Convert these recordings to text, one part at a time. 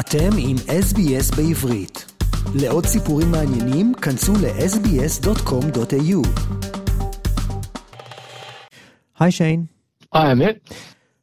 אתם עם SBS בעברית. לעוד סיפורים מעניינים, כנסו ל-sbs.com.au. Hi, Shane. Hi, Amit.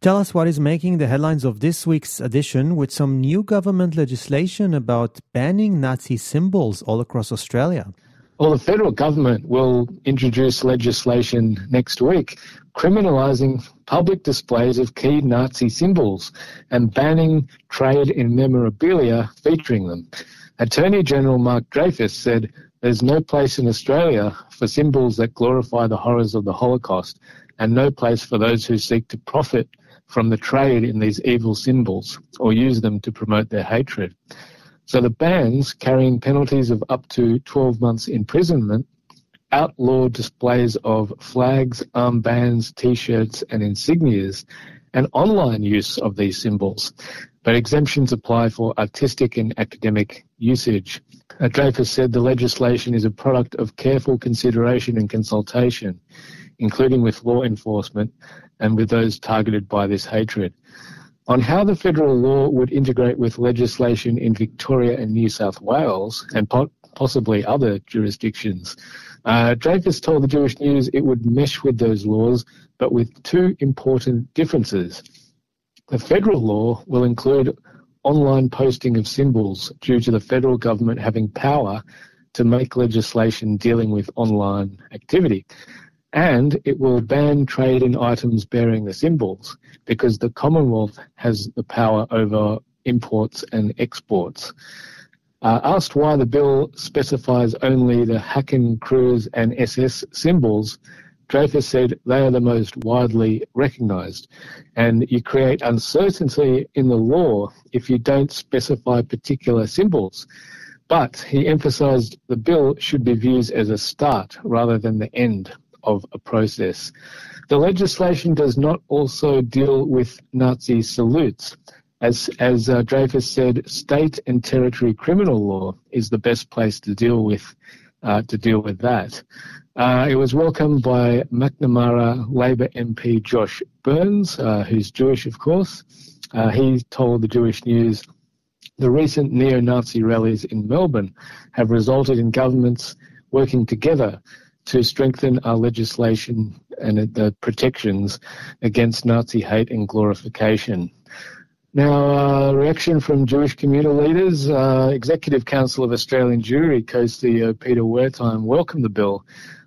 Tell us what is making the headlines of this week's edition with some new government legislation about banning Nazi symbols all across Australia. Well, the federal government will introduce legislation next week criminalising public displays of key Nazi symbols and banning trade in memorabilia featuring them. Attorney General Mark Dreyfus said there's no place in Australia for symbols that glorify the horrors of the Holocaust and no place for those who seek to profit from the trade in these evil symbols or use them to promote their hatred. So the bans carrying penalties of up to 12 months imprisonment outlaw displays of flags, armbands, t-shirts and insignias and online use of these symbols. But exemptions apply for artistic and academic usage. Dreyfus said the legislation is a product of careful consideration and consultation, including with law enforcement and with those targeted by this hatred. On how the federal law would integrate with legislation in Victoria and New South Wales and po- possibly other jurisdictions, uh, Dreyfus told the Jewish News it would mesh with those laws, but with two important differences. The federal law will include online posting of symbols due to the federal government having power to make legislation dealing with online activity. And it will ban trade in items bearing the symbols because the Commonwealth has the power over imports and exports. Uh, asked why the bill specifies only the Hakenkreuz, and SS symbols, Dreyfus said they are the most widely recognised. And you create uncertainty in the law if you don't specify particular symbols. But he emphasised the bill should be viewed as a start rather than the end of a process. The legislation does not also deal with Nazi salutes. As, as uh, Dreyfus said, state and territory criminal law is the best place to deal with uh, to deal with that. Uh, it was welcomed by Macnamara Labor MP Josh Burns, uh, who's Jewish, of course. Uh, he told the Jewish News the recent neo-Nazi rallies in Melbourne have resulted in governments working together to strengthen our legislation and the protections against Nazi hate and glorification. Now, uh, reaction from Jewish communal leaders. Uh, Executive Council of Australian Jewry co-CEO Peter Wertheim welcomed the bill,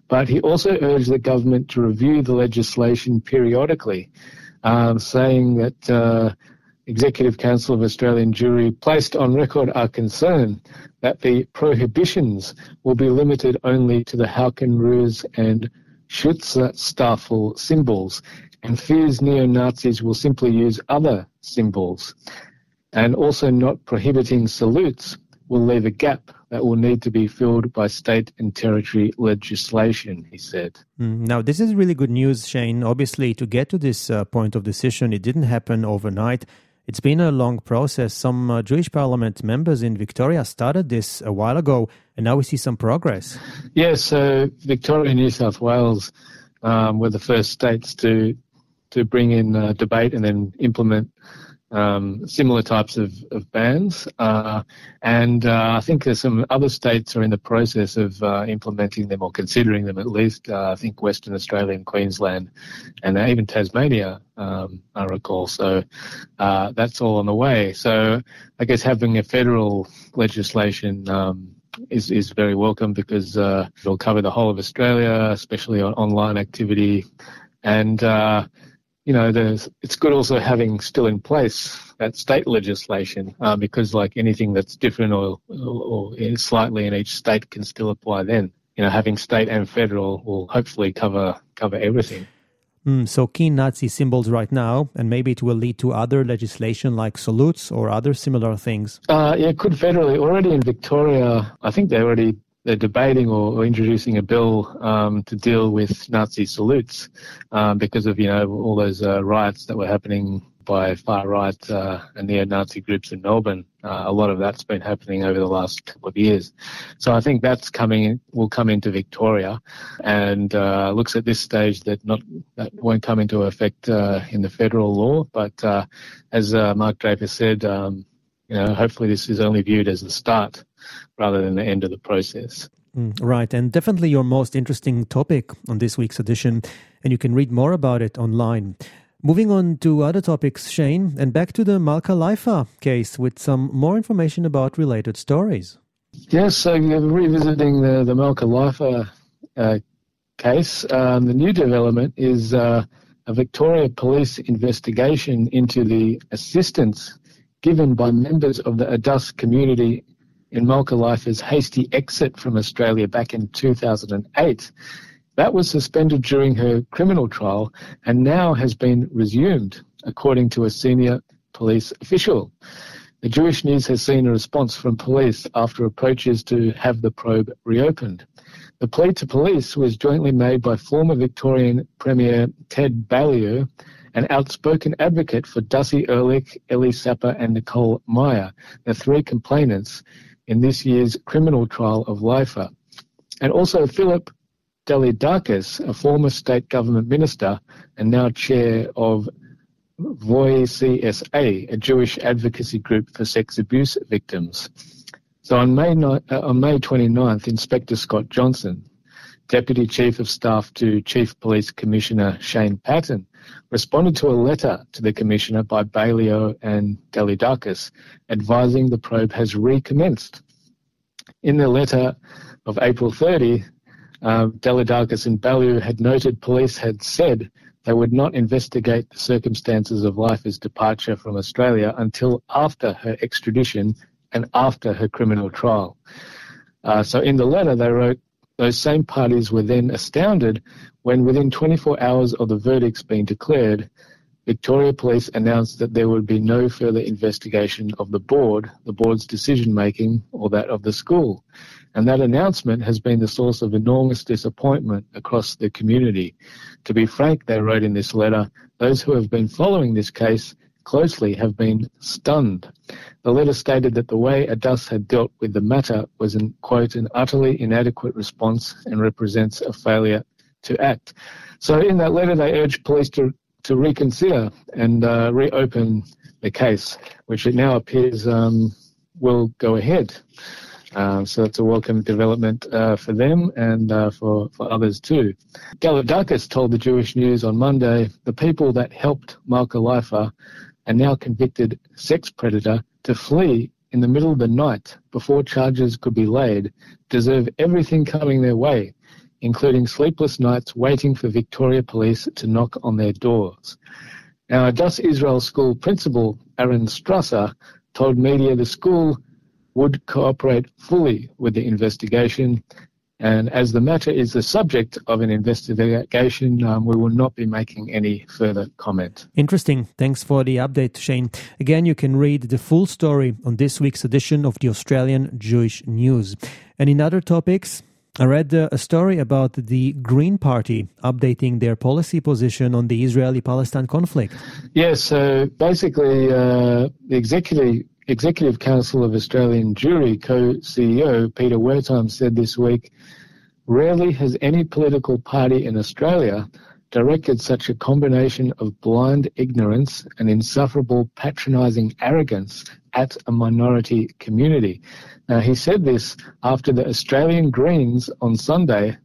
but he also urged the government to review the legislation periodically, um, saying that uh, Executive Council of Australian Jewry placed on record our concern that the prohibitions will be limited only to the Hakenkreuz and Schutzstaffel symbols and fears neo-Nazis will simply use other symbols. And also not prohibiting salutes will leave a gap that will need to be filled by state and territory legislation, he said. Mm, now, this is really good news, Shane. Obviously, to get to this uh, point of decision, it didn't happen overnight. It's been a long process. Some uh, Jewish parliament members in Victoria started this a while ago, and now we see some progress. Yes, so Victoria and New South Wales um, were the first states to to bring in uh, debate and then implement um, similar types of, of bans. Uh, and uh, I think there's some other states are in the process of uh, implementing them or considering them at least. Uh, I think Western Australia and Queensland and even Tasmania, um, I recall. So uh, that's all on the way. So I guess having a federal legislation um, is, is very welcome because uh, it'll cover the whole of Australia, especially on online activity. And you know, there's, it's good also having still in place that state legislation uh, because, like anything that's different or, or, or slightly in each state can still apply. Then, you know, having state and federal will hopefully cover cover everything. Mm, so key Nazi symbols right now, and maybe it will lead to other legislation like salutes or other similar things. Uh, yeah, could federally. Already in Victoria, I think they already they're debating or, or introducing a bill um, to deal with Nazi salutes um, because of you know all those uh, riots that were happening by far right uh, and neo-Nazi groups in Melbourne. Uh, a lot of that's been happening over the last couple of years. So I think that's coming will come into Victoria, and uh, looks at this stage that not that won't come into effect uh, in the federal law. But uh, as uh, Mark Dreyfus said. Um, you know, hopefully this is only viewed as the start rather than the end of the process. Mm, right, and definitely your most interesting topic on this week's edition, and you can read more about it online. Moving on to other topics, Shane, and back to the Malka Leifer case with some more information about related stories. Yes, so revisiting the, the Malka Leifer uh, case, um, the new development is uh, a Victoria Police investigation into the assistance given by members of the Adass community in Malka Leifer's hasty exit from Australia back in 2008. That was suspended during her criminal trial and now has been resumed, according to a senior police official. The Jewish News has seen a response from police after approaches to have the probe reopened. The plea to police was jointly made by former Victorian Premier Ted Baillieu, an outspoken advocate for Dassi Erlich, Elly Sapper, and Nicole Meyer, the three complainants in this year's criminal trial of Leifer, and also Philip Dalidakis, a former state government minister and now chair of Voi CSA, a Jewish advocacy group for sex abuse victims. So on May, uh, on May 29th, Inspector Scott Johnson, Deputy Chief of Staff to Chief Police Commissioner Shane Patton, responded to a letter to the Commissioner by Baillieu and Dalidakis advising the probe has recommenced. In the letter of April 30, uh, and Baillieu had noted police had said they would not investigate the circumstances of Leifer's departure from Australia until after her extradition and after her criminal trial. Uh, so in the letter, they wrote, those same parties were then astounded when, within 24 hours of the verdicts being declared, Victoria Police announced that there would be no further investigation of the board, the board's decision making, or that of the school. And that announcement has been the source of enormous disappointment across the community. To be frank, they wrote in this letter, those who have been following this case closely have been stunned. The letter stated that the way Adass had dealt with the matter was, an, quote, an utterly inadequate response and represents a failure to act. So in that letter, they urged police to, to reconsider and uh, reopen the case, which it now appears um, will go ahead. Um, so it's a welcome development uh, for them and uh, for, for others too. Dalidakis told the Jewish News on Monday the people that helped Malka Leifer, a now convicted sex predator, to flee in the middle of the night before charges could be laid, deserve everything coming their way, including sleepless nights waiting for Victoria Police to knock on their doors. Now, Adass Israel School principal Aaron Strasser told media the school would cooperate fully with the investigation. And as the matter is the subject of an investigation, um, we will not be making any further comment. Interesting. Thanks for the update, Shane. Again, you can read the full story on this week's edition of the Australian Jewish News. And in other topics, I read uh, a story about the Green Party updating their policy position on the Israeli Palestine conflict. Yes, so basically, uh, the executive Executive Council of Australian Jewry co-CEO Peter Wertheim said this week, rarely has any political party in Australia directed such a combination of blind ignorance and insufferable patronising arrogance at a minority community. Now, he said this after the Australian Greens on Sunday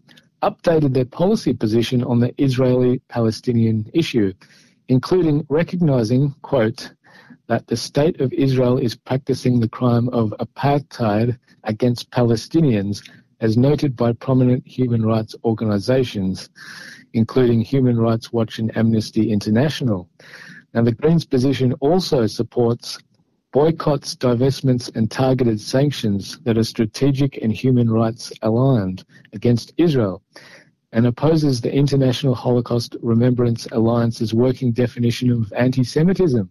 updated their policy position on the Israeli Palestinian issue, including recognising, quote, that the state of Israel is practicing the crime of apartheid against Palestinians, as noted by prominent human rights organizations, including Human Rights Watch and Amnesty International. Now, the Greens' position also supports boycotts, divestments, and targeted sanctions that are strategic and human rights aligned against Israel and opposes the International Holocaust Remembrance Alliance's working definition of anti Semitism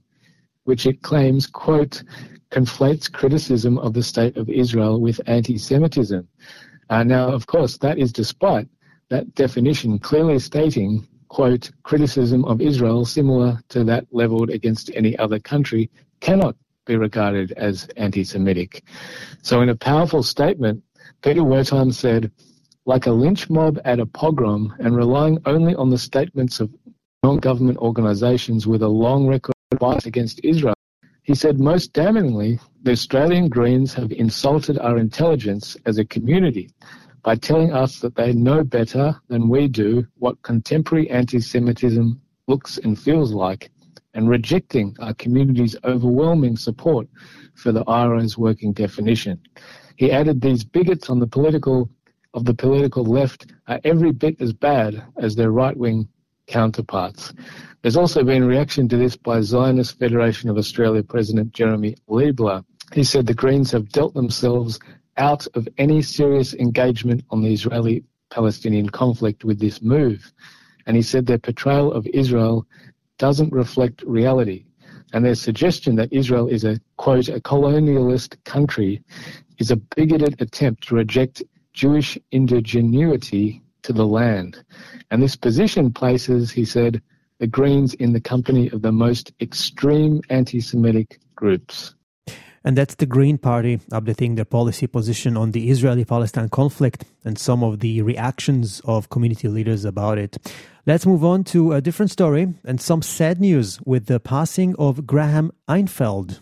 which it claims, quote, conflates criticism of the state of Israel with anti-Semitism. Uh, now, of course, that is despite that definition clearly stating, quote, criticism of Israel similar to that leveled against any other country cannot be regarded as anti-Semitic. So in a powerful statement, Peter Wertheim said, like a lynch mob at a pogrom and relying only on the statements of non-government organizations with a long record fight against Israel. He said, most damningly, the Australian Greens have insulted our intelligence as a community by telling us that they know better than we do what contemporary anti Semitism looks and feels like, and rejecting our community's overwhelming support for the IHRA's working definition. He added these bigots on the political of the political left are every bit as bad as their right wing counterparts. There's also been reaction to this by Zionist Federation of Australia President Jeremy Leibler. He said the Greens have dealt themselves out of any serious engagement on the Israeli Palestinian conflict with this move. And he said their portrayal of Israel doesn't reflect reality. And their suggestion that Israel is a, quote, a colonialist country is a bigoted attempt to reject Jewish indigenuity to the land. And this position places, he said, the Greens in the company of the most extreme anti Semitic groups. And that's the Green Party updating their policy position on the Israeli Palestine conflict and some of the reactions of community leaders about it. Let's move on to a different story and some sad news with the passing of Graham Einfeld.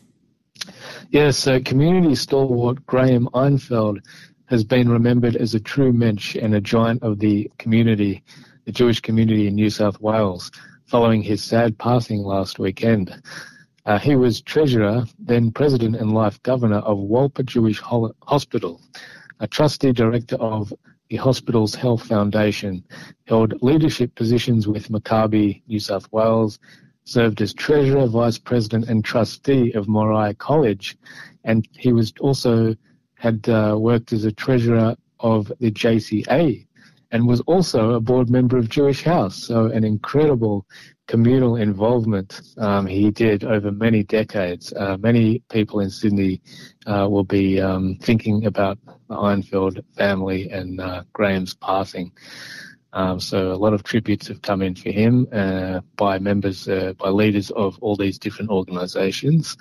Yes, uh, community stalwart Graham Einfeld has been remembered as a true mensch and a giant of the community, the Jewish community in New South Wales, following his sad passing last weekend. Uh, he was treasurer, then president and life governor of Wolper Jewish Hospital, a trustee director of the hospital's health foundation, held leadership positions with Maccabi New South Wales, served as treasurer, vice president, and trustee of Moriah College, and he was also had uh, worked as a treasurer of the JCA and was also a board member of Jewish House. So an incredible communal involvement um, he did over many decades. Uh, many people in Sydney uh, will be um, thinking about the Einfeld family and uh, Graham's passing. Um, so a lot of tributes have come in for him uh, by members, uh, by leaders of all these different organisations.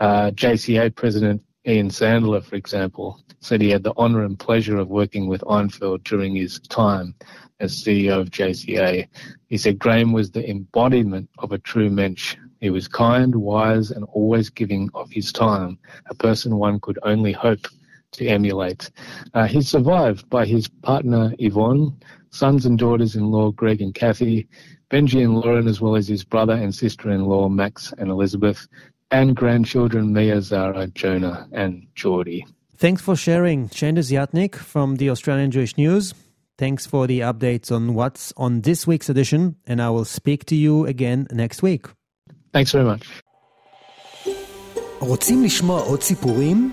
Uh, JCA President Ian Sandler, for example, said he had the honour and pleasure of working with Einfeld during his time as CEO of JCA. He said Graham was the embodiment of a true mensch. He was kind, wise, and always giving of his time, a person one could only hope to emulate. Uh, he's survived by his partner Yvonne, sons and daughters-in-law Greg and Kathy, Benji and Lauren, as well as his brother and sister-in-law Max and Elizabeth, and grandchildren Mia, Zara, Jonah, and Geordie. Thanks for sharing, Shane Desiatnik from the Australian Jewish News. Thanks for the updates on what's on this week's edition, and I will speak to you again next week. Thanks very much. רוצים לשמוע עוד סיפורים?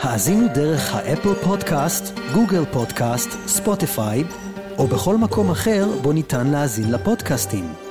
האזינו דרך האפל פודקאסט, גוגל פודקאסט, ספוטיפיי, או בכל מקום אחר בו ניתן להאזין לפודקאסטים.